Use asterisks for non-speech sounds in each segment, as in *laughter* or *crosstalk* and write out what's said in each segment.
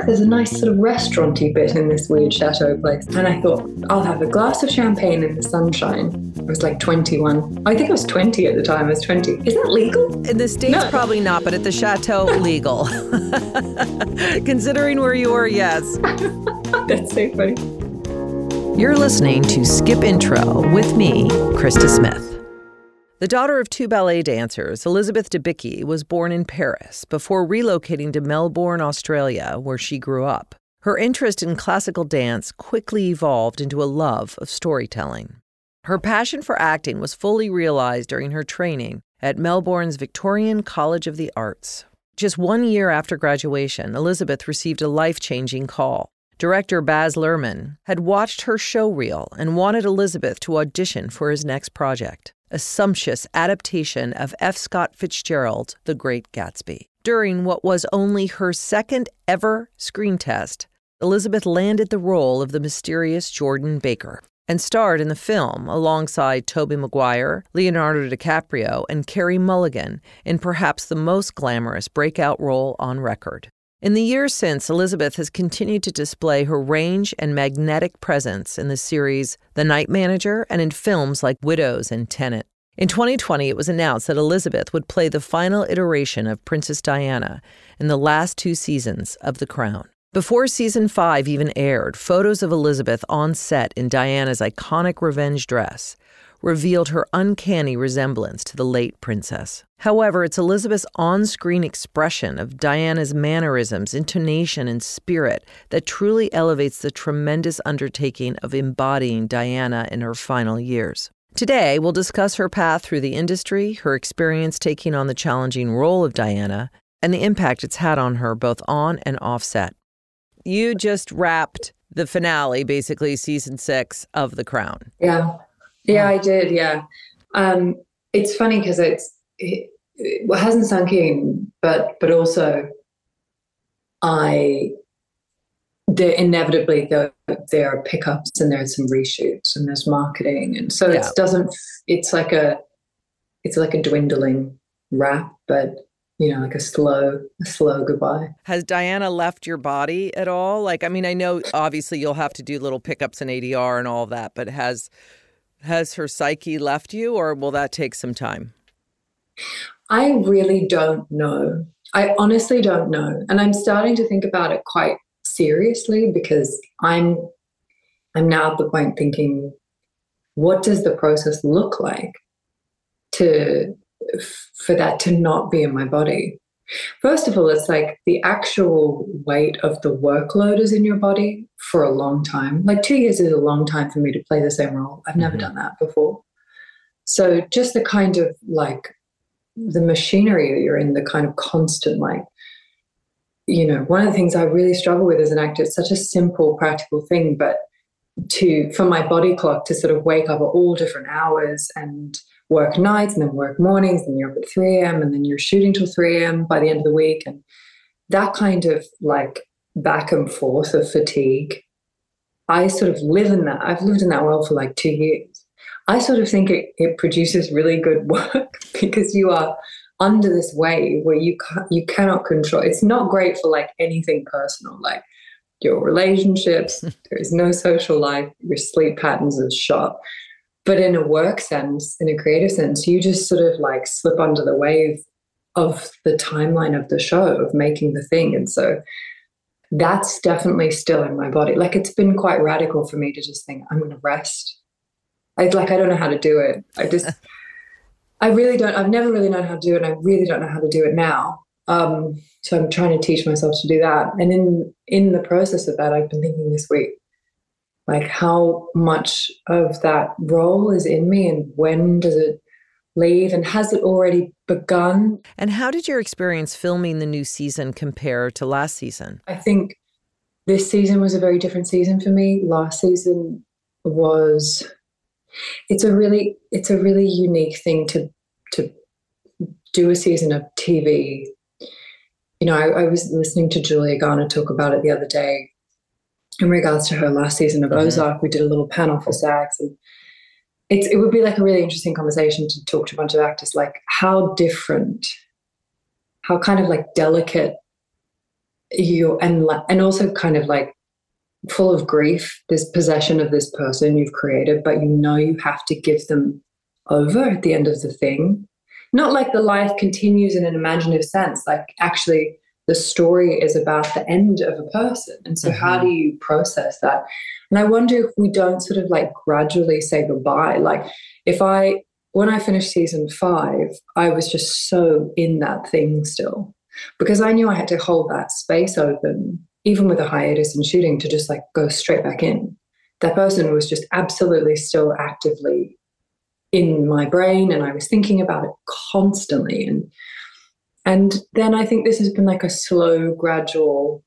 look, there's a nice sort of restauranty bit in this weird chateau place. And I thought, I'll have a glass of champagne in the sunshine. I was like 21. I think I was 20 at the time. I was 20. Is that legal? In the States, No. probably not, but at the chateau, *laughs* legal. *laughs* Considering where you were, yes. *laughs* That's so funny. You're listening to Skip Intro with me, Krista Smith. The daughter of two ballet dancers, Elizabeth Debicki was born in Paris before relocating to Melbourne, Australia, where she grew up. Her interest in classical dance quickly evolved into a love of storytelling. Her passion for acting was fully realized during her training at Melbourne's Victorian College of the Arts. Just one year after graduation, Elizabeth received a life changing call. Director Baz Luhrmann had watched her show reel and wanted Elizabeth to audition for his next project, a sumptuous adaptation of F. Scott Fitzgerald's The Great Gatsby. During what was only her second ever screen test, Elizabeth landed the role of the mysterious Jordan Baker and starred in the film alongside Tobey Maguire, Leonardo DiCaprio, and Carey Mulligan in perhaps the most glamorous breakout role on record. In the years since, Elizabeth has continued to display her range and magnetic presence in the series The Night Manager and in films like Widows and Tenet. In 2020, it was announced that Elizabeth would play the final iteration of Princess Diana in the last two seasons of The Crown. Before season five even aired, photos of Elizabeth on set in Diana's iconic revenge dress revealed her uncanny resemblance to the late princess. However, it's Elizabeth's on screen expression of Diana's mannerisms, intonation, and spirit that truly elevates the tremendous undertaking of embodying Diana in her final years. Today, we'll discuss her path through the industry, her experience taking on the challenging role of Diana, and the impact it's had on her both on and off set. You just wrapped the finale, basically season six of The Crown. Yeah. Yeah, I did. Yeah. Um, it's funny because it's, it, it well, hasn't sunk in, but, but also I, there inevitably there, there are pickups and there's some reshoots and there's marketing. And so Yeah. it doesn't, it's like a, it's like a dwindling wrap, but you know, like a slow, a slow goodbye. Has Diana left your body at all? Like, I mean, I know obviously you'll have to do little pickups in ADR and all that, but has has her psyche left you, or will that take some time? I really don't know. I honestly don't know. And I'm starting to think about it quite seriously because I'm I'm now at the point thinking, what does the process look like to for that to not be in my body? First of all, it's like the actual weight of the workload is in your body for a long time. Like two years is a long time for me to play the same role. I've never Mhm. done that before. So just the kind of like the machinery that you're in, the kind of constant like, you know, one of the things I really struggle with as an actor, it's such a simple, practical thing, but to for my body clock to sort of wake up at all different hours and work nights and then work mornings and you're up at 3 a.m. and then you're shooting till 3 a.m. by the end of the week and that kind of like back and forth of fatigue. I sort of live in that. I've lived in that world for like two years. I sort of think it, it produces really good *laughs* work because you are under this wave where you ca- you cannot control. It's not great for like anything personal, like your relationships. *laughs* there is no social life. Your sleep patterns are shot. But in a work sense, in a creative sense, you just sort of like slip under the wave of the timeline of the show of making the thing, and so that's definitely still in my body. Like it's been quite radical for me to just think I'm going to rest. I like I don't know how to do it. I just *laughs* I really don't. I've never really known how to do it, and I really don't know how to do it now. Um, so I'm trying to teach myself to do that. And in in the process of that, I've been thinking this week, like how much of that role is in me, and when does it leave, and has it already begun? And how did your experience filming the new season compare to last season? I think this season was a very different season for me. Last season was it's a really it's a really unique thing to to do a season of TV. You know, I, I was listening to Julia Garner talk about it the other day in regards to her last season of Mhm. Ozark. We did a little panel for SAGs and it's it would be like a really interesting conversation to talk to a bunch of actors like how different, how kind of like delicate you and and also kind of like full of grief, this possession of this person you've created, but you know you have to give them over at the end of the thing. Not like the life continues in an imaginative sense, like actually the story is about the end of a person. And so, mm-hmm. how do you process that? And I wonder if we don't sort of like gradually say goodbye. Like, if I, when I finished season five, I was just so in that thing still because I knew I had to hold that space open even with a hiatus in shooting, to just like go straight back in. That person was just absolutely still actively in my brain, and I was thinking about it constantly. And and then I think this has been like a slow, gradual,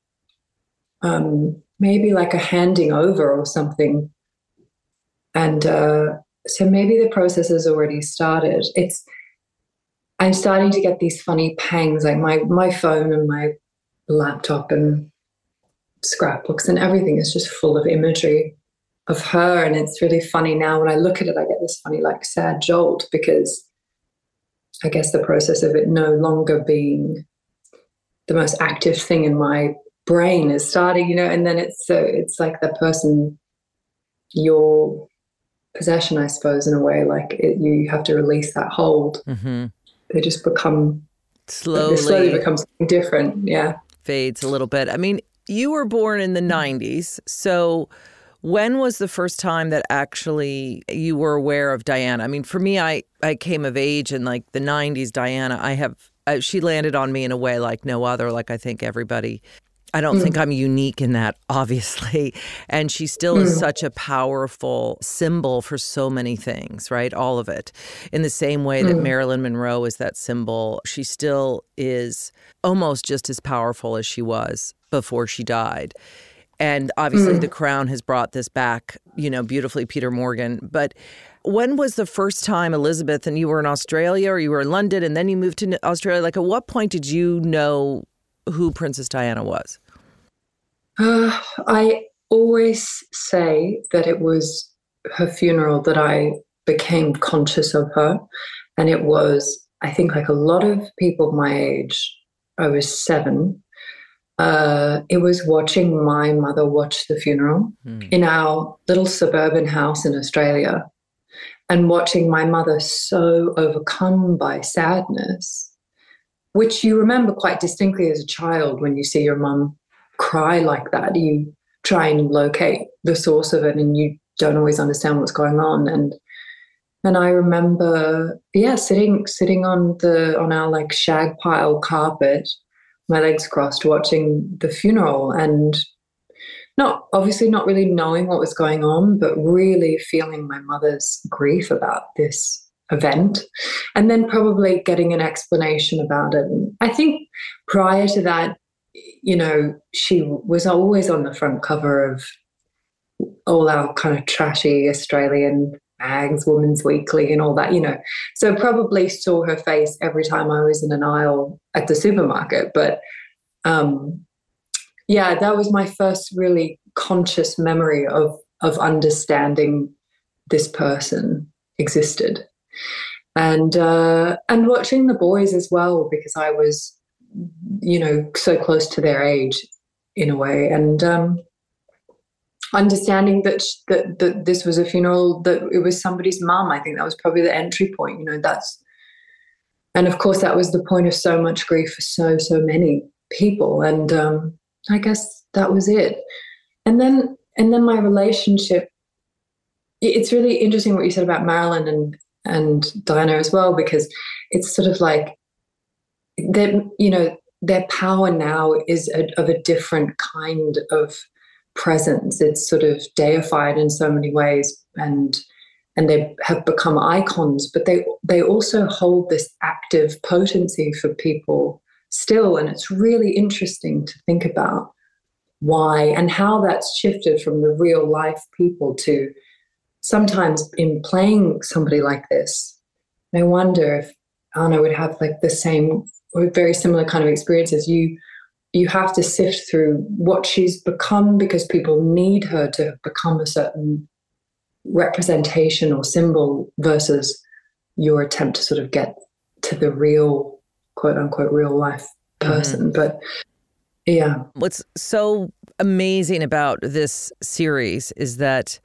um, maybe like a handing over or something. And uh, so maybe the process has already started. It's I'm starting to get these funny pangs, like my my phone and my laptop and scrapbooks and everything is just full of imagery of her. And it's really funny now when I look at it, I get this funny, like sad jolt because I guess the process of it no longer being the most active thing in my brain is starting, you know, and then it's so it's like the person, your possession, I suppose, in a way, like it, you have to release that hold. Mm-hmm. They just become slowly, slowly become something different. Yeah. Fades a little bit. I mean, you were born in the 90s. So when was the first time that actually you were aware of Diana? I mean, for me, I, I came of age in like the 90s. Diana, I have, uh, she landed on me in a way like no other, like I think everybody I don't mm. think I'm unique in that, *laughs* obviously. And she still mm. is such a powerful symbol for so many things, right? All of it. In the same way that mm. Marilyn Monroe is that symbol, she still is almost just as powerful as she was before she died. And obviously, mm. the crown has brought this back, you know, beautifully, Peter Morgan. But when was the first time, Elizabeth, and you were in Australia or you were in London and then you moved to Australia? Like, at what point did you know who Princess Diana was? Uh, I always say that it was her funeral that I became conscious of her. And it was, I think, like a lot of people my age, I was seven. Uh, it was watching my mother watch the funeral mm. in our little suburban house in Australia and watching my mother so overcome by sadness, which you remember quite distinctly as a child when you see your mum cry like that. You try and locate the source of it and you don't always understand what's going on. And and I remember, yeah, sitting sitting on the on our like shag pile carpet, my legs crossed, watching the funeral and not obviously not really knowing what was going on, but really feeling my mother's grief about this event and then probably getting an explanation about it. And I think prior to that, you know, she was always on the front cover of all our kind of trashy Australian mags, Women's Weekly, and all that, you know. So probably saw her face every time I was in an aisle at the supermarket. But um, yeah, that was my first really conscious memory of of understanding this person existed, and uh, and watching the boys as well because I was you know, so close to their age in a way. And um, understanding that, that that this was a funeral, that it was somebody's mum. I think that was probably the entry point. You know, that's and of course that was the point of so much grief for so so many people. And um, I guess that was it. And then and then my relationship. It's really interesting what you said about Marilyn and and Diana as well because it's sort of like that you know their power now is a, of a different kind of presence. It's sort of deified in so many ways and and they have become icons but they they also hold this active potency for people still and it's really interesting to think about why and how that's shifted from the real life people to sometimes in playing somebody like this i wonder if anna would have like the same or very similar kind of experiences, you you have to sift through what she's become because people need her to become a certain representation or symbol versus your attempt to sort of get to the real quote unquote real life person. Mm-hmm. But Yeah. What's so amazing about this series is that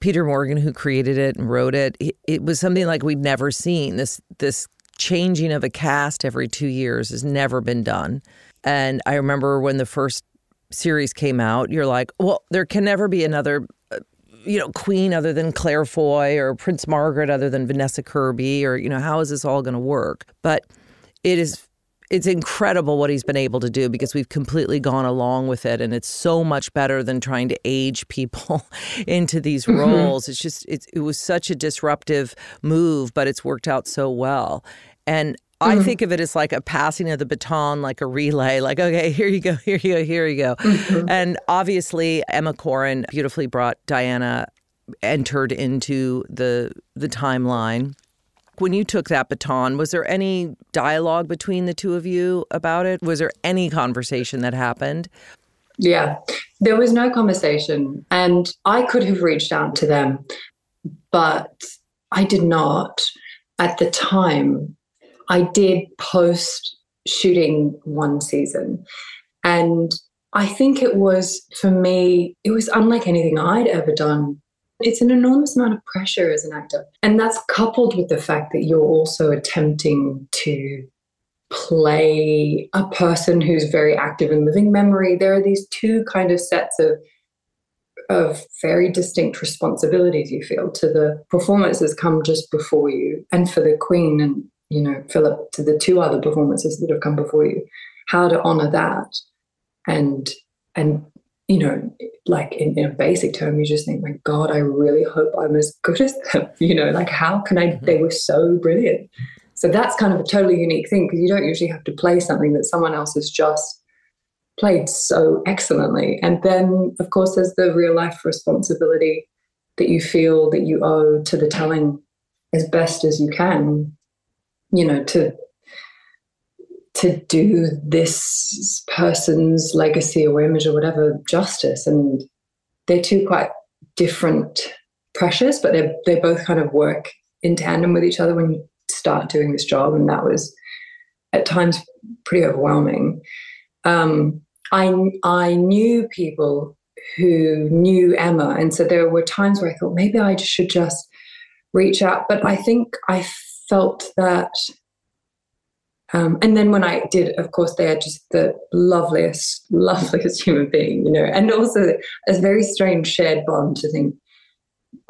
Peter Morgan, who created it and wrote it, it, it was something like we'd never seen. This this changing of a cast every two years has never been done. And I remember when the first series came out, you're like, well, there can never be another, uh, you know, queen other than Claire Foy or Prince Margaret other than Vanessa Kirby, or, you know, how is this all going to work? But it is it's incredible what he's been able to do because we've completely gone along with it and it's so much better than trying to age people *laughs* into these mm-hmm. roles it's just it, it was such a disruptive move but it's worked out so well and I mm-hmm. think of it as like a passing of the baton, like a relay, like, okay, *laughs* here you go, here you go, here you go. Mm-hmm. And obviously, Emma Corrin beautifully brought Diana entered into the the timeline when you took that baton, was there any dialogue between the two of you about it? Was there any conversation that happened? Yeah, there was no conversation. And I could have reached out to them, but I did not. At the time, I did post shooting one season. And I think it was, for me, it was unlike anything I'd ever done it's an enormous amount of pressure as an actor. And that's coupled with the fact that you're also attempting to play a person who's very active in living memory. There are these two kind of sets of of very distinct responsibilities you feel to the performances come just before you and for the queen and you know philip to the two other performances that have come before you how to honor that and and you know, like in, in, a basic term, you just think, my God, I really hope I'm as good as them. *laughs* You know, like how can I? Mm-hmm. They were so brilliant. So that's kind of a totally unique thing because you don't usually have to play something that someone else has just played so excellently. And then, of course, there's the real life responsibility that you feel that you owe to the telling as best as you can, you know, to to do this person's legacy or image or whatever justice. And they're two quite different pressures, but they they both kind of work in tandem with each other when you start doing this job. And that was at times pretty overwhelming. Um, I I knew people who knew Emma, and so there were times where I thought maybe I should just reach out. But I think I felt that um, and then when I did, of course, they are just the loveliest, *laughs* loveliest human being, you know, and also a very strange shared bond to think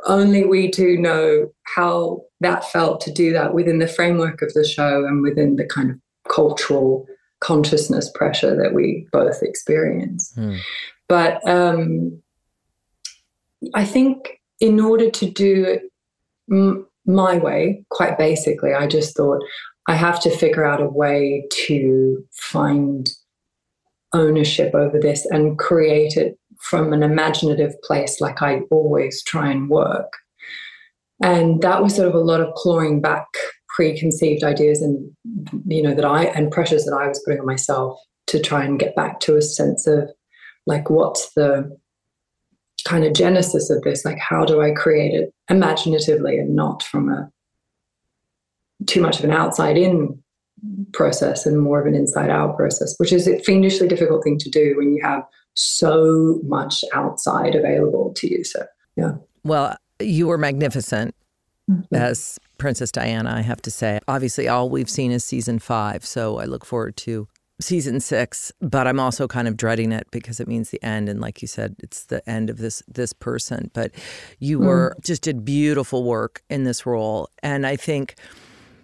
only we two know how that felt to do that within the framework of the show and within the kind of cultural consciousness pressure that we both experience. Mm. But um, I think in order to do my way, quite basically, I just thought I have to figure out a way to find ownership over this and create it from an imaginative place like I always try and work. And that was sort of a lot of clawing back preconceived ideas and you know that I and pressures that I was putting on myself to try and get back to a sense of like what's the kind of genesis of this like how do I create it imaginatively and not from a too much of an outside in process and more of an inside out process, which is a fiendishly difficult thing to do when you have so much outside available to you. So, yeah. Well, you were magnificent mm-hmm. as Princess Diana, I have to say. Obviously, all we've seen is season five. So I look forward to season six, but I'm also kind of dreading it because it means the end. And like you said, it's the end of this this person. But you mm. were just did beautiful work in this role. And I think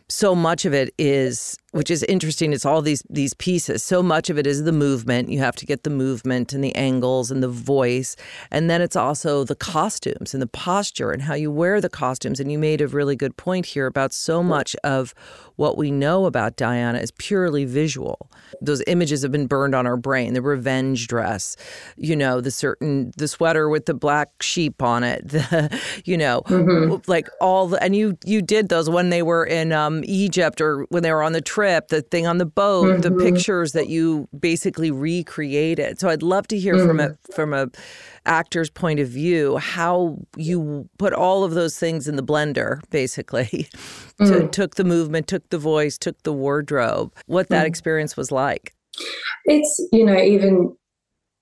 so much of it is which is interesting it's all these these pieces. So much of it is the movement. You have to get the movement and the angles and the voice. And then it's also the costumes and the posture and how you wear the costumes. And you made a really good point here about so much of what we know about Diana is purely visual. Those images have been burned on our brain the revenge dress you know the certain the sweater with the black sheep on it *laughs* the you know mm-hmm. like all the and you you did those when they were in um, Egypt or when they were on the trip, the thing on the boat, mm-hmm. the pictures that you basically recreated. So I'd love to hear mm-hmm. from a mm-hmm. from a actor's point of view how you put all of those things in the blender, basically. *laughs* mm-hmm. Took the movement, took the voice, took the wardrobe. What that mm-hmm. experience was like. it's you know even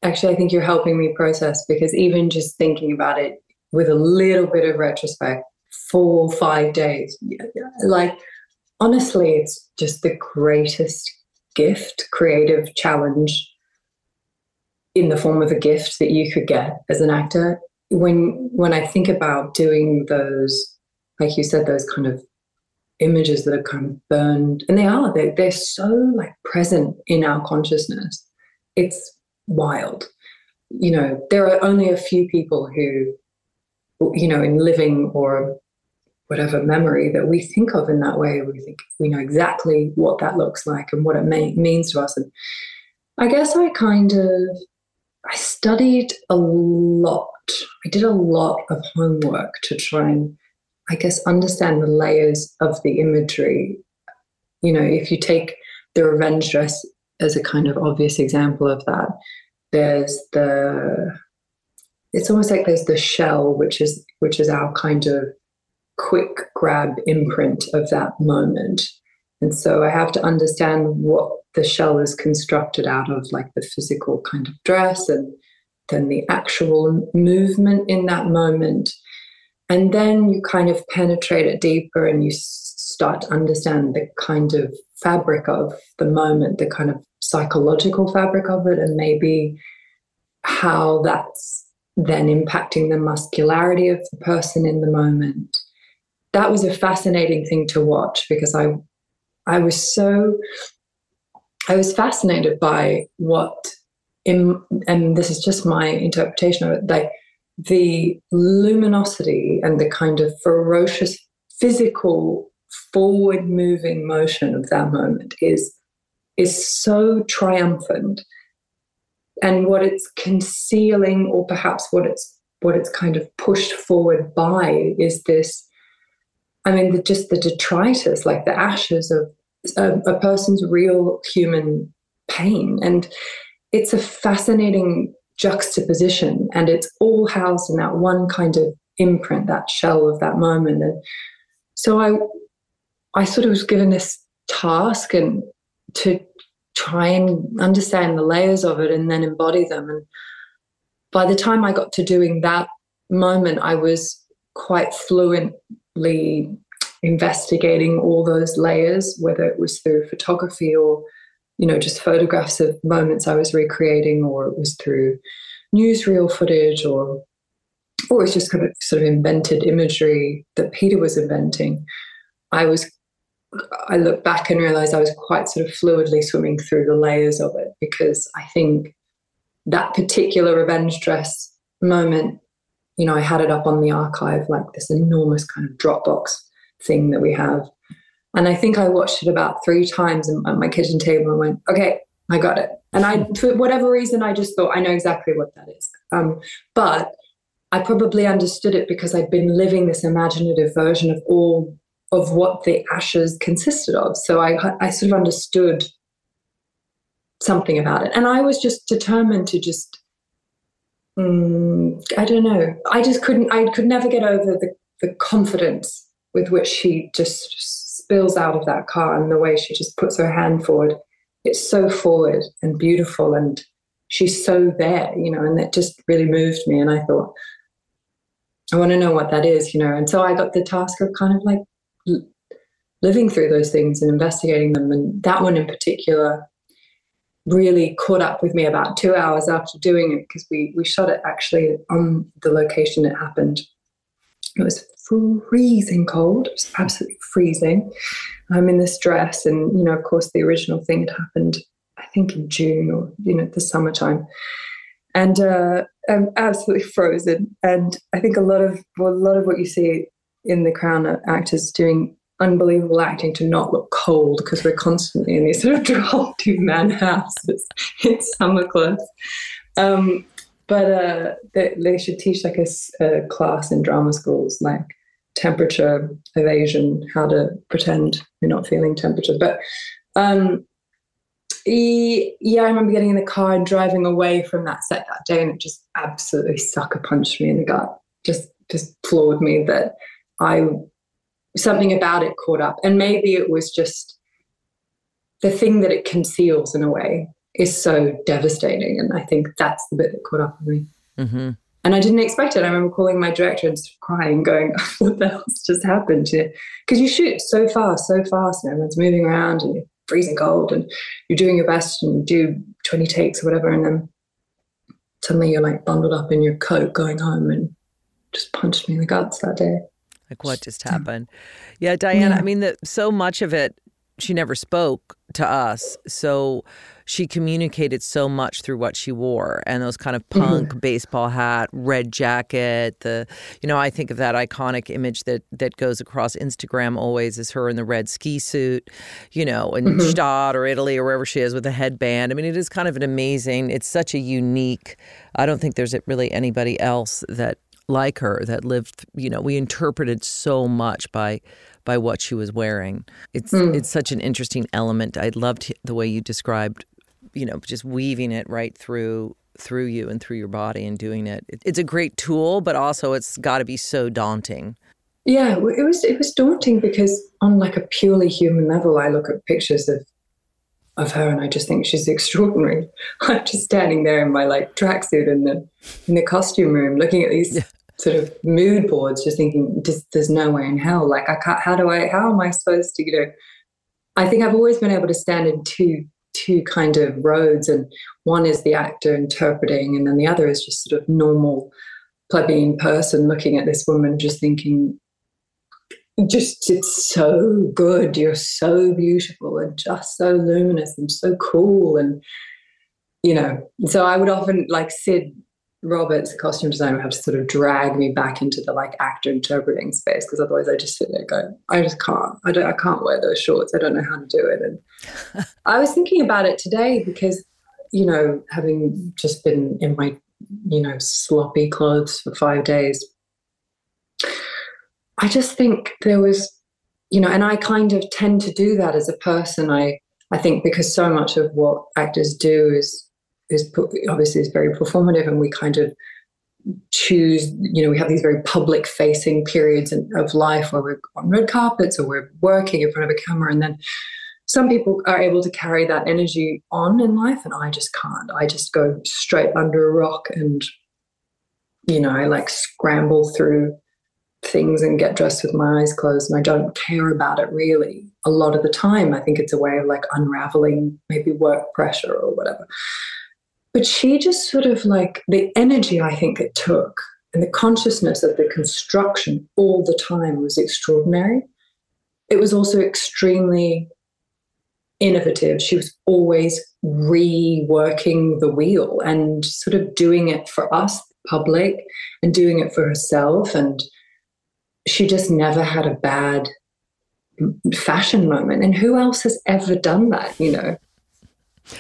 actually i think you're helping me process because even just thinking about it with a little bit of retrospect four five days like honestly it's just the greatest gift creative challenge in the form of a gift that you could get as an actor. When when i think about doing those like you said those kind of images that are kind of burned and they are they, they're so like present in our consciousness. It's wild. You know there are only a few people who you know in living or whatever memory that we think of in that way we think we know exactly what that looks like and what it may, means to us and i guess i kind of i studied a lot i did a lot of homework to try and I guess, understand the layers of the imagery. You know, if you take the revenge dress as a kind of obvious example of that, there's the it's almost like there's the shell, which is which is our kind of quick grab imprint of that moment. And so I have to understand what the shell is constructed out of, like the physical kind of dress and then the actual movement in that moment and then you kind of penetrate it deeper and you start to understand the kind of fabric of the moment, the kind of psychological fabric of it, and maybe how that's then impacting the muscularity of the person in the moment. That was a fascinating thing to watch because I I was so I was fascinated by what in, and this is just my interpretation of it, like the luminosity and the kind of ferocious physical forward moving motion of that moment is is so triumphant. And what it's concealing or perhaps what it's what it's kind of pushed forward by is this i mean the, just the detritus like the ashes of a, a person's real human pain. And it's a fascinating juxtaposition and it's all housed in that one kind of imprint that shell of that moment. And so i i sort of was given this task and to try and understand the layers of it and then embody them. And by the time i got to doing that moment i was quite investigating all those layers whether it was through photography or you know, just photographs of moments I was recreating, or it was through newsreel footage, or or it's just kind of sort of invented imagery that Peter was inventing. I was I look back and realize I was quite sort of fluidly swimming through the layers of it because I think that particular revenge dress moment, you know, I had it up on the archive like this enormous kind of Dropbox thing that we have. And I think I watched it about three times at my kitchen table and went, okay, I got it. And I, for whatever reason, I just thought I know exactly what that is. Um, but I probably understood it because I'd been living this imaginative version of all of what the ashes consisted of. So I, I sort of understood something about it. And I was just determined to just, um, I don't know, I just couldn't, I could never get over the, the confidence with which she just spills out of that car and the way she just puts her hand forward. It's so forward and beautiful and she's so there you know and that just really moved me. And i thought i want to know what that is you know? And so i got the task of kind of like living through those things and investigating them. And that one in particular really caught up with me about two hours after doing it because we we shot it actually on the location it happened it was freezing cold. It was absolutely freezing. I'm in this dress, and you know, of course, the original thing had happened, I think, in June or you know, the summertime, and uh, I'm absolutely *laughs* frozen. And I think a lot of well, a lot of what you see in the Crown actors doing unbelievable acting to not look cold because we're constantly in these *laughs* sort of drafty man houses in summer clothes. Um, but uh, they, they, should teach like a, a, class in drama schools, like temperature evasion, how to pretend you're not feeling temperature. But um, yeah, I remember getting in the car and driving away from that set that day, and it just absolutely sucker punched me in the gut. Just, just floored me that I something about it caught up, and maybe it was just the thing that it conceals in a way is so devastating. And I think that's the bit that caught up with me. Mm-hmm. And I didn't expect it. I remember calling my director and crying, going, *laughs* What the hell's just happened? To it? Because you shoot so fast, so fast, and everyone's moving around and you're freezing cold and you're doing your best and you do 20 takes or whatever. And then suddenly you're like bundled up in your coat going home and just punched me in the guts that day. Like what just happened? Yeah, Diana, Yeah. I mean, that so much of it, she never spoke to us. So she communicated so much through what she wore and those kind of mm-hmm. punk baseball hat, red jacket. The, you know, I think of that iconic image that that goes across Instagram always is her in the red ski suit, you know, in mm-hmm. Gstaad or Italy or wherever she is with a headband. I mean, it is kind of an amazing. It's such a unique. I don't think there's really anybody else that like her that lived you know we interpreted so much by by what she was wearing. It's hmm. it's such an interesting element. I loved the way you described you know just weaving it right through through you and through your body and doing it. It- it's a great tool but also it's got to be so daunting. Yeah, it was it was daunting because on like a purely human level, I look at pictures of of her and I just think she's extraordinary. *laughs* I'm just standing there in my like tracksuit in the in the costume room, looking at these sort of mood boards, just thinking, just, there's no way in hell. Like I can't. How do I? How am I supposed to? You know, I think I've always been able to stand in two two kind of roads, and one is the actor interpreting, and then the other is just sort of normal plebeian person looking at this woman, just thinking, just it's so good. You're so beautiful and just so luminous and so cool, and you know. So I would often like Sid Roberts, the costume designer, have to sort of drag me back into the like actor interpreting space because otherwise I just sit there going, I just can't. I don't. I can't wear those shorts. I don't know how to do it. And *laughs* I was thinking about it today because, you know, having just been in my, you know, sloppy clothes for five days, I just think there was, you know, and I kind of tend to do that as a person. I I think because so much of what actors do is is obviously is very performative, and we kind of choose. You know, we have these very public facing periods of life where we're on red carpets or we're working in front of a camera, and then some people are able to carry that energy on in life, and I just can't. I just go straight under a rock, and you know, I like scramble through things and get dressed with my eyes closed and I don't care about it really a lot of the time. I think it's a way of like unraveling maybe work pressure or whatever. But she just sort of like the energy I think it took and the consciousness of the construction all the time was extraordinary. It was also extremely innovative. She was always reworking the wheel and sort of doing it for us, public, and doing it for herself. And she just never had a bad mm, fashion moment. And who else has ever done that, you know?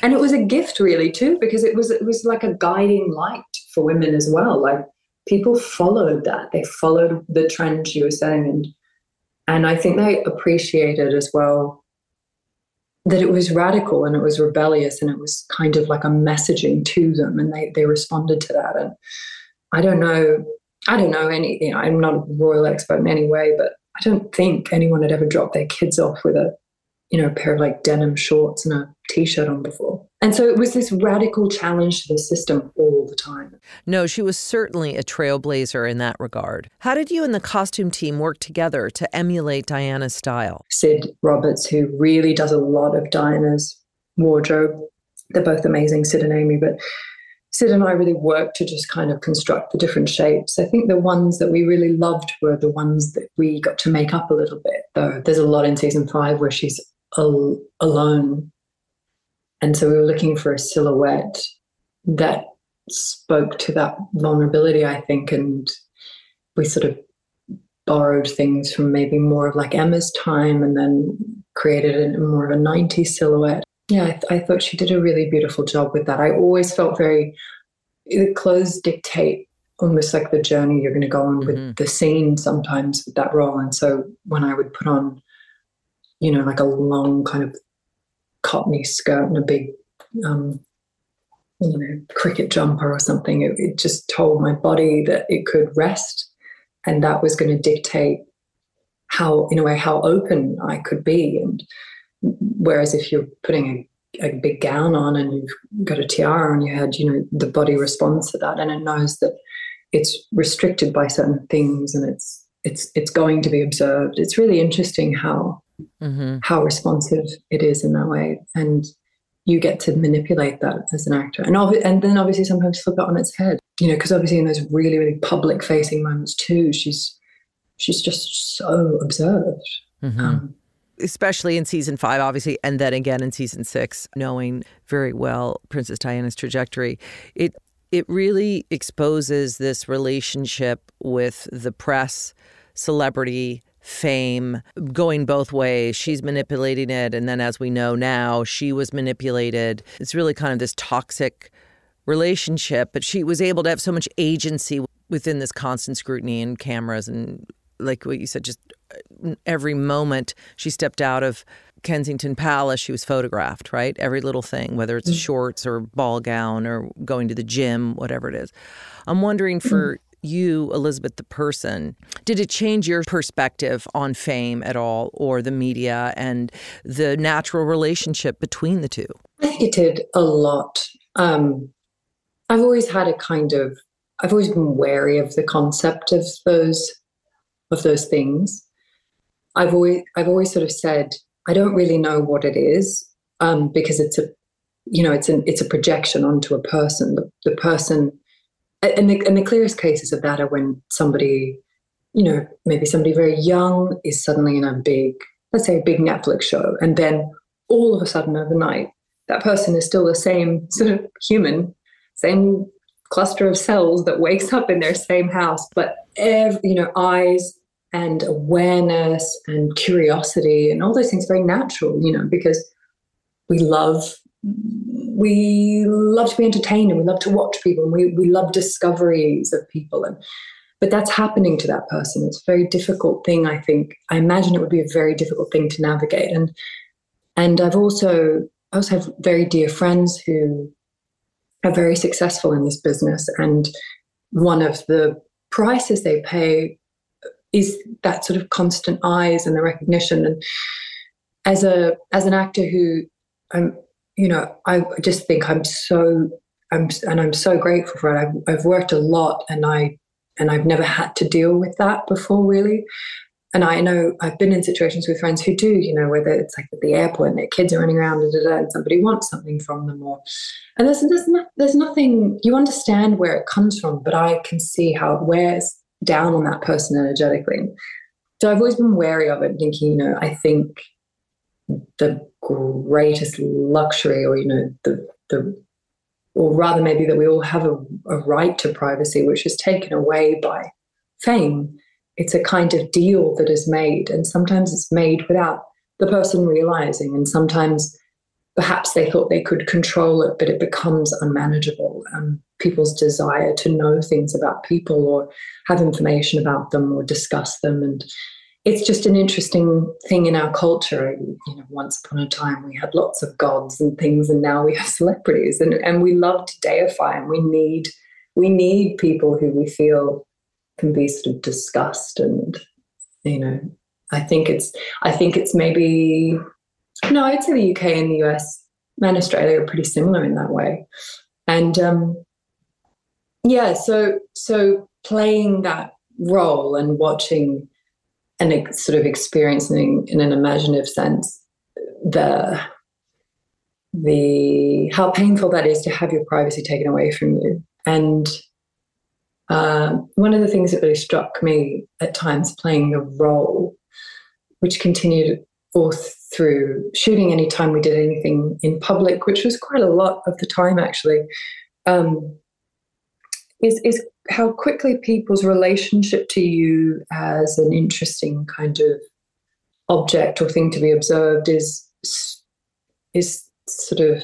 And it was a gift really too, because it was it was like a guiding light for women as well. Like people followed that. They followed the trend she was saying and and I think they appreciated as well that it was radical and it was rebellious and it was kind of like a messaging to them and they they responded to that. And I don't know I don't know any, I'm not a royal expert in any way, but I don't think anyone had ever dropped their kids off with a, you know, a pair of like denim shorts and a t-shirt on before. And so it was this radical challenge to the system all the time. no she was certainly a trailblazer in that regard how did you and the costume team work together to emulate diana's style Sid Roberts, who really does a lot of Diana's wardrobe. They're both amazing, Sid and Amy, but Sid and I really worked to just kind of construct the different shapes. I think the ones that we really loved were the ones that we got to make up a little bit, though. There's a lot in season five where she's al- alone. And so we were looking for a silhouette that spoke to that vulnerability, I think. And we sort of borrowed things from maybe more of like Emma's time and then created a more of a 90s silhouette. Yeah, I, th- I thought she did a really beautiful job with that. I always felt very, the clothes dictate almost like the journey you're going to go on with Mhm. the scene sometimes with that role. And so when I would put on, you know, like a long kind of cottony skirt and a big, um, you know, cricket jumper or something, it, it just told my body that it could rest and that was going to dictate how in a way how open i could be and whereas if you're putting a big gown on and you've got a tiara on your head, you know, the body responds to that and it knows that it's restricted by certain things and it's it's it's going to be observed. It's really interesting how mm-hmm. how responsive it is in that way. And you get to manipulate that as an actor. And ob- and then obviously sometimes flip it on its head. You know, because obviously in those really, really public facing moments too, she's she's just so observed. Mm-hmm. Um, especially in season five, obviously, and then again in season six, knowing very well Princess Diana's trajectory, it it really exposes this relationship with the press, celebrity, fame going both ways. She's manipulating it, and then as we know now, she was manipulated. It's really kind of this toxic relationship, but she was able to have so much agency within this constant scrutiny and cameras and like what you said, just uh, every moment she stepped out of Kensington Palace, she was photographed, right? Every little thing, whether it's mm-hmm. shorts or ball gown or going to the gym, whatever it is. I'm wondering for mm-hmm. You, Elizabeth, the person, did it change your perspective on fame at all or the media and the natural relationship between the two? I think it did a lot. Um, I've always had a kind of, I've always been wary of the concept of those of those things. I've always I've always sort of said I don't really know what it is um, because it's a you know it's an it's a projection onto a person. The, the person and the, and the clearest cases of that are when somebody you know maybe somebody very young is suddenly in a big let's say a big Netflix show and then all of a sudden overnight that person is still the same sort of human same cluster of cells that wakes up in their same house but every, you know eyes and awareness and curiosity and all those things very natural, you know, because we love we love to be entertained and we love to watch people and we, we love discoveries of people and but that's happening to that person. It's a very difficult thing i think. I imagine it would be a very difficult thing to navigate. And and i've also i also have very dear friends who are very successful in this business. And one of the prices they pay is that sort of constant eyes and the recognition. And as a as an actor who I'm, you know, I just think I'm so I'm and I'm so grateful for it. I've, I've worked a lot, and I and I've never had to deal with that before, really. And I know I've been in situations with friends who do, you know, whether it's like at the airport and their kids are running around and, somebody wants something from them, or and there's there's, no, there's nothing you understand where it comes from, but I can see how it wears down on that person energetically. So I've always been wary of it, thinking, you know, I think the greatest luxury, or you know, the the, or rather maybe that we all have a, a right to privacy, which is taken away by fame. It's a kind of deal that is made, and sometimes it's made without the person realizing, and sometimes perhaps they thought they could control it, but it becomes unmanageable. Um, people's desire to know things about people or have information about them or discuss them. And it's just an interesting thing in our culture. You know, once upon a time we had lots of gods and things, and now we have *laughs* celebrities, and, and we love to deify, and we need we need people who we feel can be sort of discussed and you know I think it's I think it's maybe no, I'd say the UK and the US and Australia are pretty similar in that way. And um, yeah, so so playing that role and watching and sort of experiencing in an imaginative sense the the how painful that is to have your privacy taken away from you. And uh, one of the things that really struck me at times playing the role which continued forth through shooting anytime we did anything in public, which was quite a lot of the time actually, um, is, is how quickly people's relationship to you as an interesting kind of object or thing to be observed is is sort of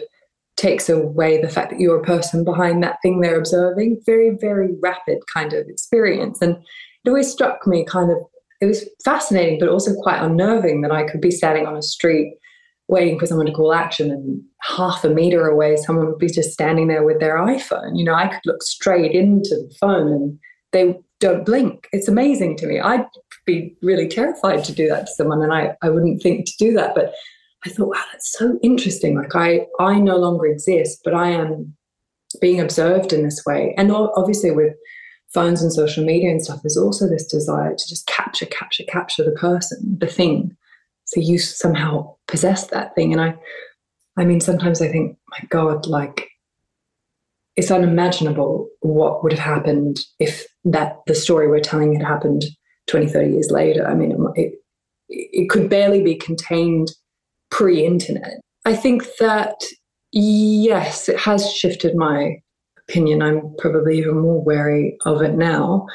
takes away the fact that you're a person behind that thing they're observing. Very, very rapid kind of experience. And it always struck me kind of it was fascinating, but also quite unnerving that I could be standing on a street waiting for someone to call action and half a meter away someone would be just standing there with their iphone you know i could look straight into the phone and they don't blink it's amazing to me i'd be really terrified to do that to someone and i, I wouldn't think to do that but I thought, wow, that's so interesting. Like I, I no longer exist, but I am being observed in this way. And obviously with phones and social media and stuff, there's also this desire to just capture, capture, capture the person, the thing. So you somehow possess that thing. And I, I mean, sometimes I think, my God, like it's unimaginable what would have happened if that the story we're telling had happened 20, 30 years later. I mean, it, it could barely be contained pre internet. I think that, yes, it has shifted my opinion. I'm probably even more wary of it now.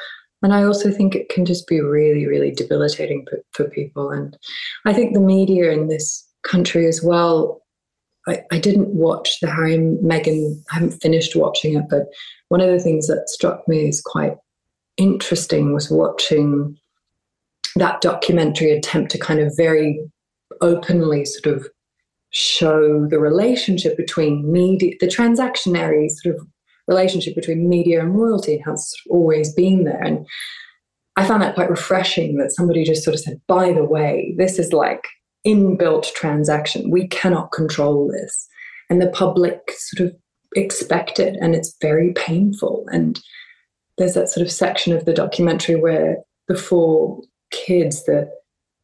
And I also think it can just be really, really debilitating for, for people. And I think the media in this country as well. I, I didn't watch the Harry and Meghan, I haven't finished watching it, but one of the things that struck me as quite interesting was watching that documentary attempt to kind of very openly sort of show the relationship between media, the transactionary sort of relationship between media and royalty has always been there. And I found that quite refreshing that somebody just sort of said, by the way, this is like inbuilt transaction. We cannot control this. And the public sort of expect it, and it's very painful. And there's that sort of section of the documentary where the four kids, the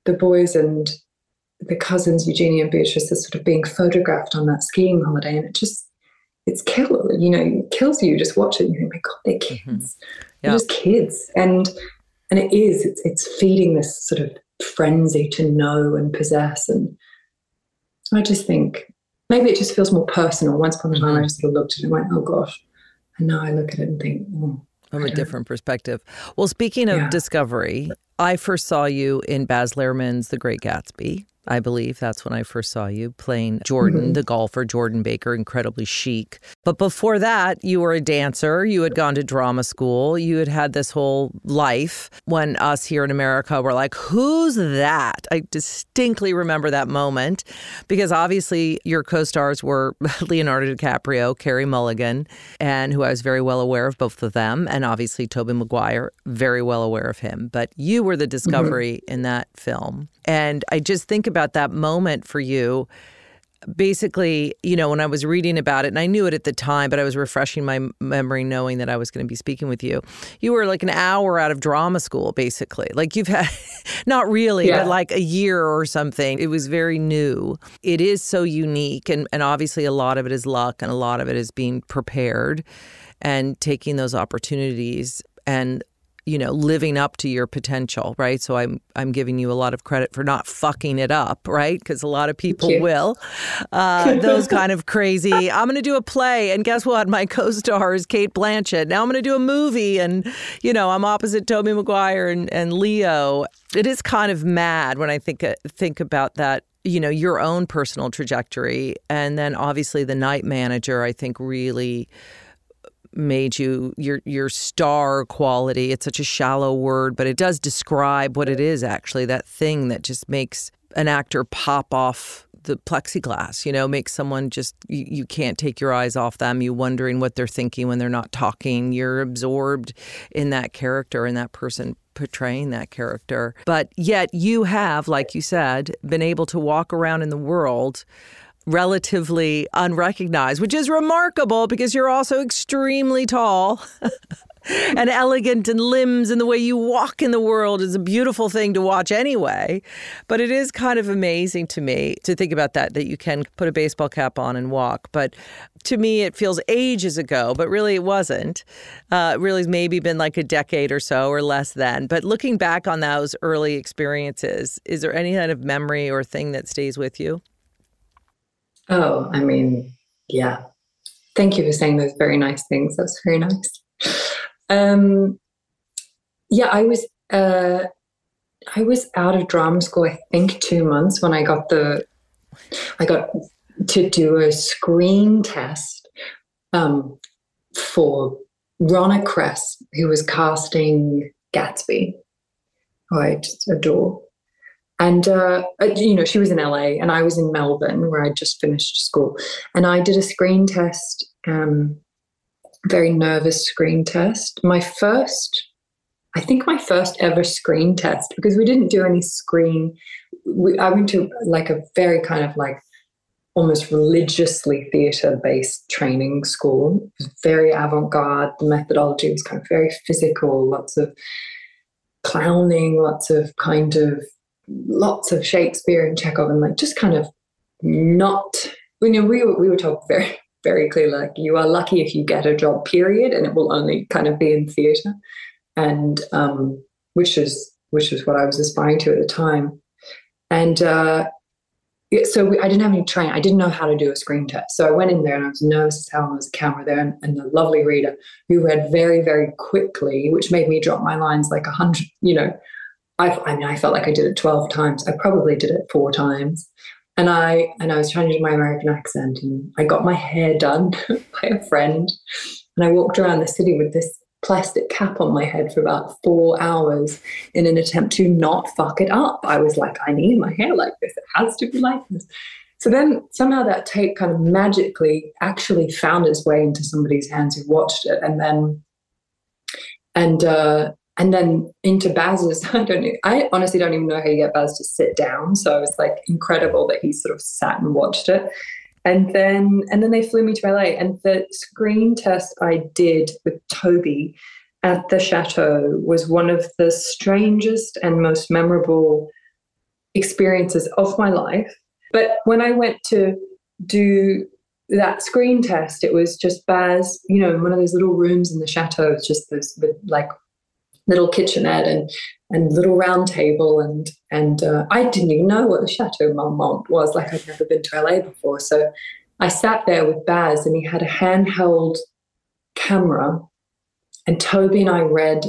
the boys and the cousins, Eugenie and Beatrice, are sort of being photographed on that skiing holiday, and it just it's kill you know it kills you just watch it you think my god they're mm-hmm. kids mm-hmm. yeah. they're just kids and and it is it's it's feeding this sort of frenzy to know and possess and I just think maybe it just feels more personal once upon a time mm-hmm. I just sort of looked at it and went oh gosh and now I look at it and think oh, from a different perspective. Well, speaking of yeah. discovery, I first saw you in Baz Luhrmann's The Great Gatsby. I believe that's when I first saw you playing Jordan, mm-hmm. the golfer, Jordan Baker, incredibly chic. But before that, you were a dancer. You had gone to drama school. You had had this whole life when us here in America were like, who's that? I distinctly remember that moment because obviously your co stars were *laughs* Leonardo DiCaprio, Carey Mulligan, and who I was very well aware of both of them, and obviously Tobey Maguire, very well aware of him. But you were the mm-hmm. discovery mm-hmm. in that film. And I just think about that moment for you. Basically, you know, when I was reading about it, and I knew it at the time, but I was refreshing my memory knowing that I was going to be speaking with you. You were like an hour out of drama school, basically. Like you've had, *laughs* not really, yeah. but like a year or something. It was very new. It is so unique. And, and obviously, a lot of it is luck, and a lot of it is being prepared and taking those opportunities and you know living up to your potential right? So i'm i'm giving you a lot of credit for not fucking it up right? Because a lot of people will. Uh, *laughs* those kind of crazy i'm going to do a play and guess what? My *laughs* co-star is cate blanchett. Now i'm going to do a movie and you know i'm opposite tobey maguire and, and leo. It is kind of mad when i think uh, think about that you know your own personal trajectory. And then obviously the night manager i think really made you your your star quality. It's such a shallow word, but it does describe what it is actually, that thing that just makes an actor pop off the plexiglass, you know, makes someone just you, you can't take your eyes off them. You wondering what they're thinking when they're not talking. You're absorbed in that character and that person portraying that character. But yet you have, like you said, been able to walk around in the world relatively unrecognized, which is remarkable because you're also extremely tall. *laughs* and elegant and limbs and the way you walk in the world is a beautiful thing to watch anyway. But it is kind of amazing to me to think about that, that you can put a baseball cap on and walk. But to me, it feels ages ago, but really it wasn't. Uh, it really maybe been like a decade or so or less than. But looking back on those early experiences, is there any kind of memory or thing that stays with you? Oh, I mean, yeah. Thank you for saying those very nice things. That's very nice. Um, yeah, I was uh, I was out of drama school. I think two months when I got the I got to do a screen test um, for Ronna Kress, who was casting Gatsby, who I just adore. And, uh, you know, she was in LA and I was in Melbourne where I'd just finished school. And I did a screen test, um, very nervous screen test. My first, I think my first ever screen test, because we didn't do any screen. we, I went to like a very kind of like almost religiously theatre based training school. Very avant garde. The methodology was kind of very physical, lots of clowning, lots of kind of lots of Shakespeare and Chekhov, and like just kind of not. You know, we were, we were told very very clearly like you are lucky if you get a job, period, and it will only kind of be in theatre, and um, which is which is what I was aspiring to at the time, and uh, so we, I didn't have any training. I didn't know how to do a screen test. So I went in there and I was nervous as hell. There was a camera there and, and the lovely reader who read very, very quickly, which made me drop my lines like a hundred, you know, I, I mean, I felt like I did it 12 times. I probably did it four times. And I, and I was trying to do my American accent and I got my hair done *laughs* by a friend. And I walked around the city with this plastic cap on my head for about four hours in an attempt to not fuck it up. I was like, I need my hair like this. It has to be like this. So then somehow that tape kind of magically actually found its way into somebody's hands who watched it. And then, and, uh, and then into Baz's, *laughs* I don't I honestly don't even know how you get Baz to sit down. So it was like incredible that he sort of sat and watched it and then and then they flew me to LA. And the screen test I did with Tobey at the chateau was one of the strangest and most memorable experiences of my life. But when I went to do that screen test, it was just Baz, you know, in one of those little rooms in the chateau, it's just this with like little kitchenette and and little round table and and uh, I didn't even know what the Chateau Marmont was. Like I'd never been to LA before, so I sat there with Baz and he had a handheld camera, and Tobey and I read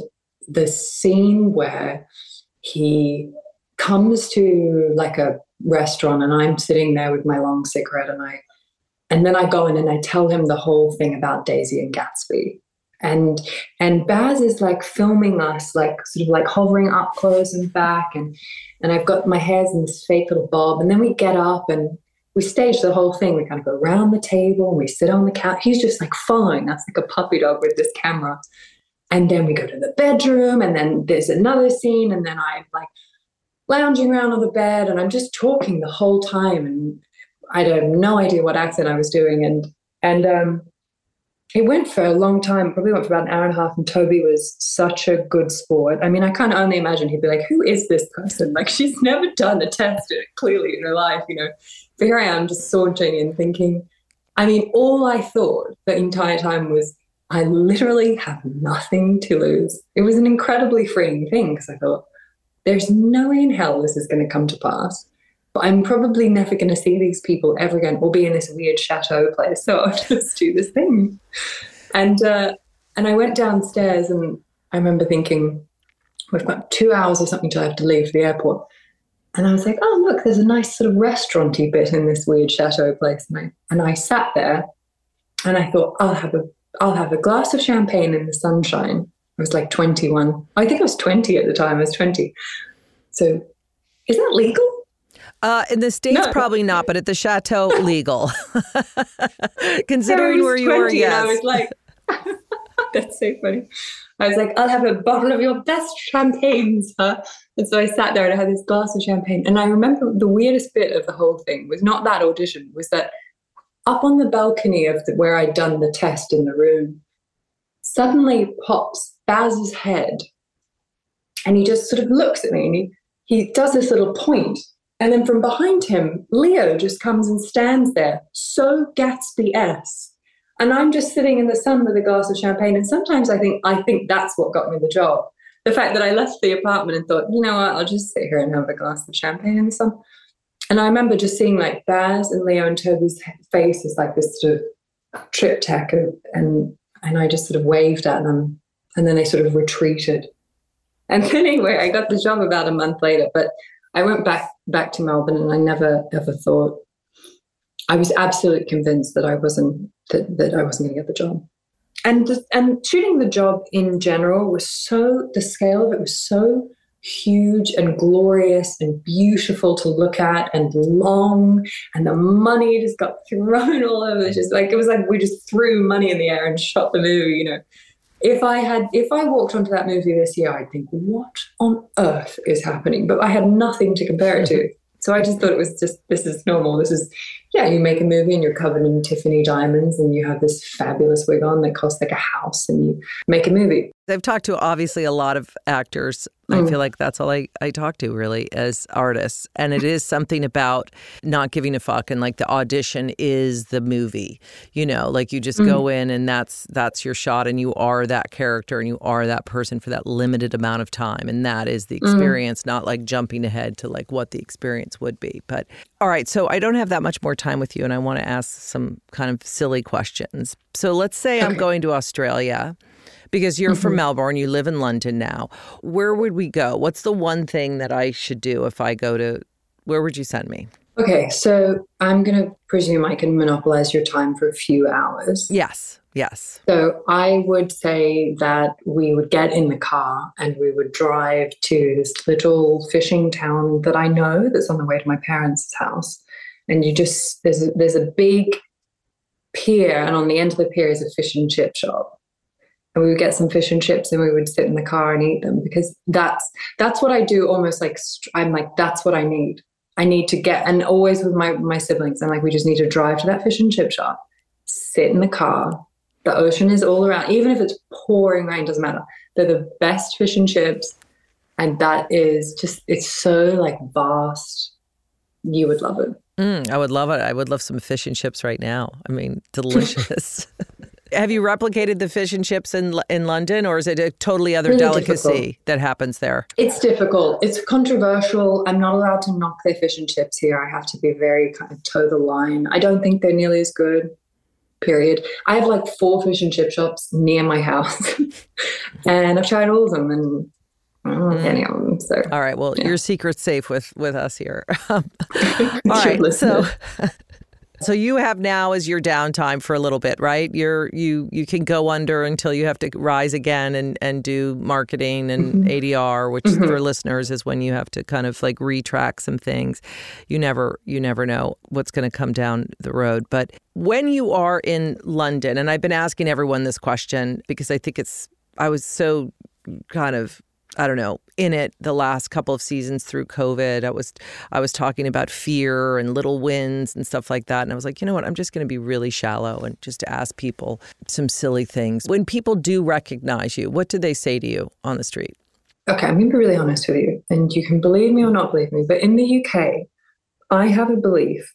the scene where he comes to like a restaurant and I'm sitting there with my long cigarette and I and then I go in and I tell him the whole thing about Daisy and Gatsby and and Baz is like filming us, like sort of like hovering up close and back, and and I've got my hair's in this fake little bob, and then we get up and we stage the whole thing. We kind of go around the table and we sit on the couch. He's just like following us like a puppy dog with this camera, and then we go to the bedroom, and then there's another scene, and then I'm like lounging around on the bed, and I'm just talking the whole time, and I had no idea what accent I was doing, and and um it went for a long time, probably went for about an hour and a half. And Tobey was such a good sport. I mean, I can't only imagine he'd be like, Who is this person? Like, she's *laughs* never done a test clearly in her life, you know. But here I am just sauntering and thinking, I mean, all I thought the entire time was, I literally have nothing to lose. It was an incredibly freeing thing because I thought, there's no way in hell this is going to come to pass but I'm probably never going to see these people ever again or be in this weird chateau place. So I'll *laughs* just do this thing. And, uh, and I went downstairs and I remember thinking, we've got two hours or something till I have to leave for the airport. And I was like, oh, look, there's a nice sort of restauranty bit in this weird chateau place. And I, and I sat there and I thought, I'll have a, I'll have a glass of champagne in the sunshine. I was like 21. I think I was 20 at the time. I was 20. So is that legal? Uh, in the States, no. probably not, but at the chateau, legal. *laughs* *laughs* Considering where you were, yes. I was like, *laughs* that's so funny. I was like, I'll have a bottle of your best champagne, sir. And so I sat there and I had this glass of champagne. And I remember the weirdest bit of the whole thing was not that audition, was that up on the balcony of the, where I'd done the test in the room, suddenly pops Baz's head. And he just sort of looks at me and he, he does this little point and then from behind him, Leo just comes and stands there, so Gatsby s. And I'm just sitting in the sun with a glass of champagne. And sometimes I think I think that's what got me the job. The fact that I left the apartment and thought, you know what, I'll just sit here and have a glass of champagne in the sun. And I remember just seeing like Baz and Leo and Tobey's faces like this sort of triptych and, and and I just sort of waved at them and then they sort of retreated. And *laughs* anyway, I got the job about a month later, but I went back back to Melbourne and I never ever thought I was absolutely convinced that I wasn't that, that I wasn't going to get the job. And the, and shooting the job in general was so the scale of it was so huge and glorious and beautiful to look at and long and the money just got *laughs* thrown all over just like it was like we just threw money in the air and shot the movie you know if I had if I walked onto that movie this year, I'd think, what on earth is happening? But I had nothing to compare it to. *laughs* So I just thought it was just this is normal. This is yeah, you make a movie and you're covered in Tiffany diamonds and you have this fabulous wig on that costs like a house and you make a movie. I've talked to obviously a lot of actors. Mm. I feel like that's all I, I talk to really as artists. And it is something about not giving a fuck and like the audition is the movie. You know, like you just mm. go in and that's that's your shot and you are that character and you are that person for that limited amount of time. And that is the mm. experience, mm. not like jumping ahead to like what the experience would be. But all right, so I don't have that much more time with you and I want to ask some kind of silly questions. So let's say okay. I'm going to Australia because you're mm-hmm. from Melbourne, you live in London now. Where would we go? What's the one thing that I should do if I go to, where would you send me? Okay, so I'm going to presume I can monopolize your time for a few hours. Yes, yes. So I would say that we would get in the car and we would drive to this little fishing town that I know that's on the way to my parents' house. And you just, there's a, there's a big pier, and on the end of the pier is a fish and chip shop. And we would get some fish and chips and we would sit in the car and eat them because that's that's what I do almost like I'm like that's what I need. I need to get and always with my my siblings I'm like we just need to drive to that fish and chip shop sit in the car. The ocean is all around even if it's pouring rain doesn't matter. They're the best fish and chips and that is just it's so like vast. You would love it mm, I would love it I would love some fish and chips right now I mean *laughs* delicious *laughs* Have you replicated the fish and chips in in London, or is it a totally other really delicacy difficult. that happens there? It's difficult. It's controversial. I'm not allowed to knock their fish and chips here. I have to be very kind of toe the line. I don't think they're nearly as good. Period. I have like four fish and chip shops near my house, *laughs* and I've tried all of them, and Mm. any of them. So, all right. Well, yeah. your secret's safe with with us here. *laughs* all *laughs* right. So, *laughs* so you have now as your downtime for a little bit, right? You're you you can go under until you have to rise again and and do marketing and mm-hmm. ADR, which mm-hmm. for listeners is when you have to kind of like retrack some things. You never you never know what's going to come down the road. But when you are in London, and I've been asking everyone this question because I think it's I was so kind of I don't know, in it the last couple of seasons through COVID. I was I was talking about fear and little wins and stuff like that. And I was like, you know what, I'm just gonna be really shallow and just ask people some silly things. When people do recognize you, what do they say to you on the street? Okay, I'm gonna be really honest with you, and you can believe me or not believe me, but in the UK, I have a belief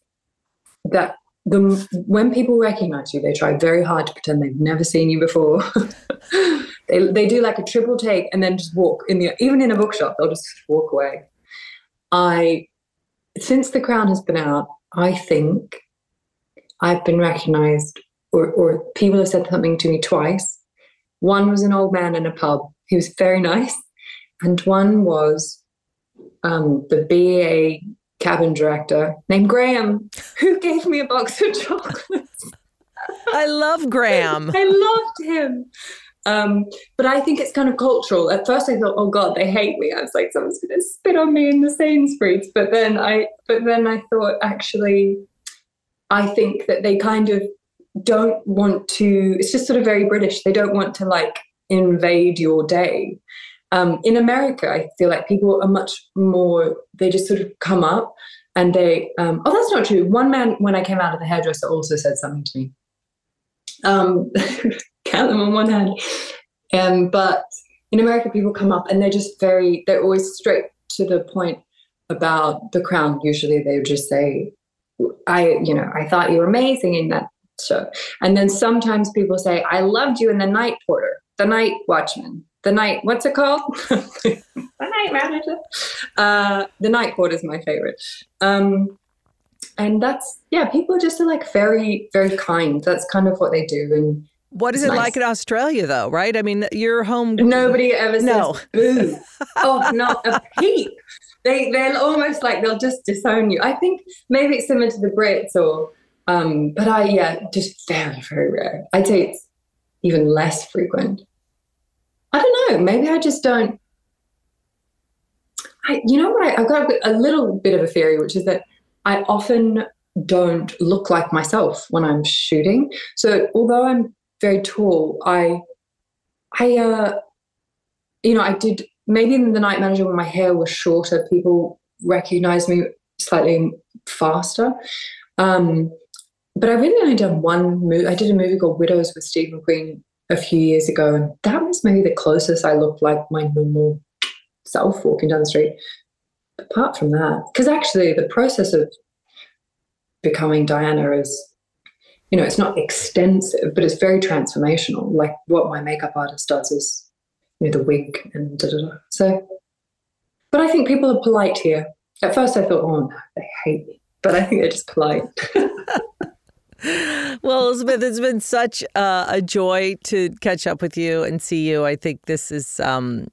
that the when people recognize you, they try very hard to pretend they've never seen you before. *laughs* they they do like a triple take and then just walk in the even in a bookshop, they'll just walk away. I since The Crown has been out, I think I've been recognized or, or people have said something to me twice. One was an old man in a pub. He was very nice. And one was um, the BA cabin director named Graham, who gave me a box of *laughs* chocolates. I love Graham. I loved him. Um, but I think it's kind of cultural. At first, I thought, "Oh God, they hate me." I was like, "Someone's going to spit on me in the Sainsbury's." But then I, but then I thought, actually, I think that they kind of don't want to. It's just sort of very British. They don't want to like invade your day. Um, in America, I feel like people are much more, they just sort of come up and they, um, oh, that's not true. One man, when I came out of the hairdresser, also said something to me. Um, *laughs* count them on one hand. Um, but in America, people come up and they're just very, they're always straight to the point about the crown. Usually they would just say, I, you know, I thought you were amazing in that show. And then sometimes people say, I loved you in The Night Porter, The Night Watchman, the night what's it called *laughs* the night manager uh, the night court is my favorite um, and that's yeah people just are like very very kind that's kind of what they do and what is it nice. like in Australia, though? Right? I mean, you're home. Nobody ever says no. boo. *laughs* oh, not a peep. They they're almost like they'll just disown you. I think maybe it's similar to the Brits, or um, but I yeah, just very very rare. I'd say it's even less frequent. I don't know. Maybe I just don't. I, you know what? I, I've got a little bit of a theory, which is that I often don't look like myself when I'm shooting. So although I'm very tall, I, I, uh, you know, I did maybe in the night manager when my hair was shorter, people recognized me slightly faster. Um, but I really only done one movie. I did a movie called Widows with Steve McQueen a few years ago, and that was maybe the closest I looked like my normal self walking down the street. Apart from that, because actually the process of becoming Diana is, you know, it's not extensive, but it's very transformational. Like what my makeup artist does is, you know, the wig and da da da. So, but I think people are polite here. At first, I thought, oh no, they hate me, but I think they're just polite. *laughs* well, Elizabeth, it's been such uh, a joy to catch up with you and see you. I think this is um,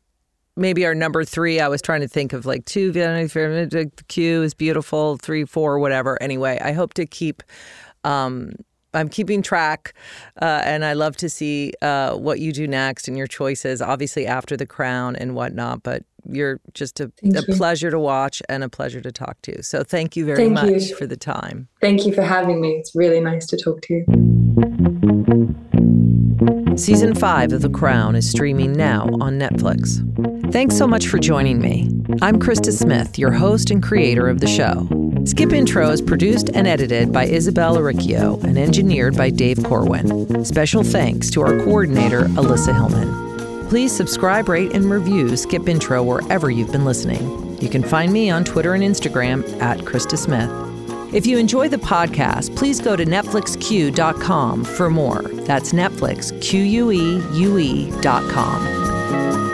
maybe our number three. I was trying to think of like two. Q is beautiful. Three, four, whatever. Anyway, I hope to keep. Um, I'm keeping track, uh, and I love to see uh, what you do next and your choices. Obviously, after the crown and whatnot, but you're just a, a pleasure to watch and a pleasure to talk to. So, thank you very thank much you. for the time. Thank you for having me. It's really nice to talk to you. Season 5 of The Crown is streaming now on Netflix. Thanks so much for joining me. I'm Krista Smith, your host and creator of the show. Skip Intro is produced and edited by Isabel Aricchio and engineered by Dave Corwin. Special thanks to our coordinator, Alyssa Hillman. Please subscribe, rate, and review Skip Intro wherever you've been listening. You can find me on Twitter and Instagram at Krista Smith. If you enjoy the podcast, please go to NetflixQ.com for more. That's Netflix, Q U E U E.com.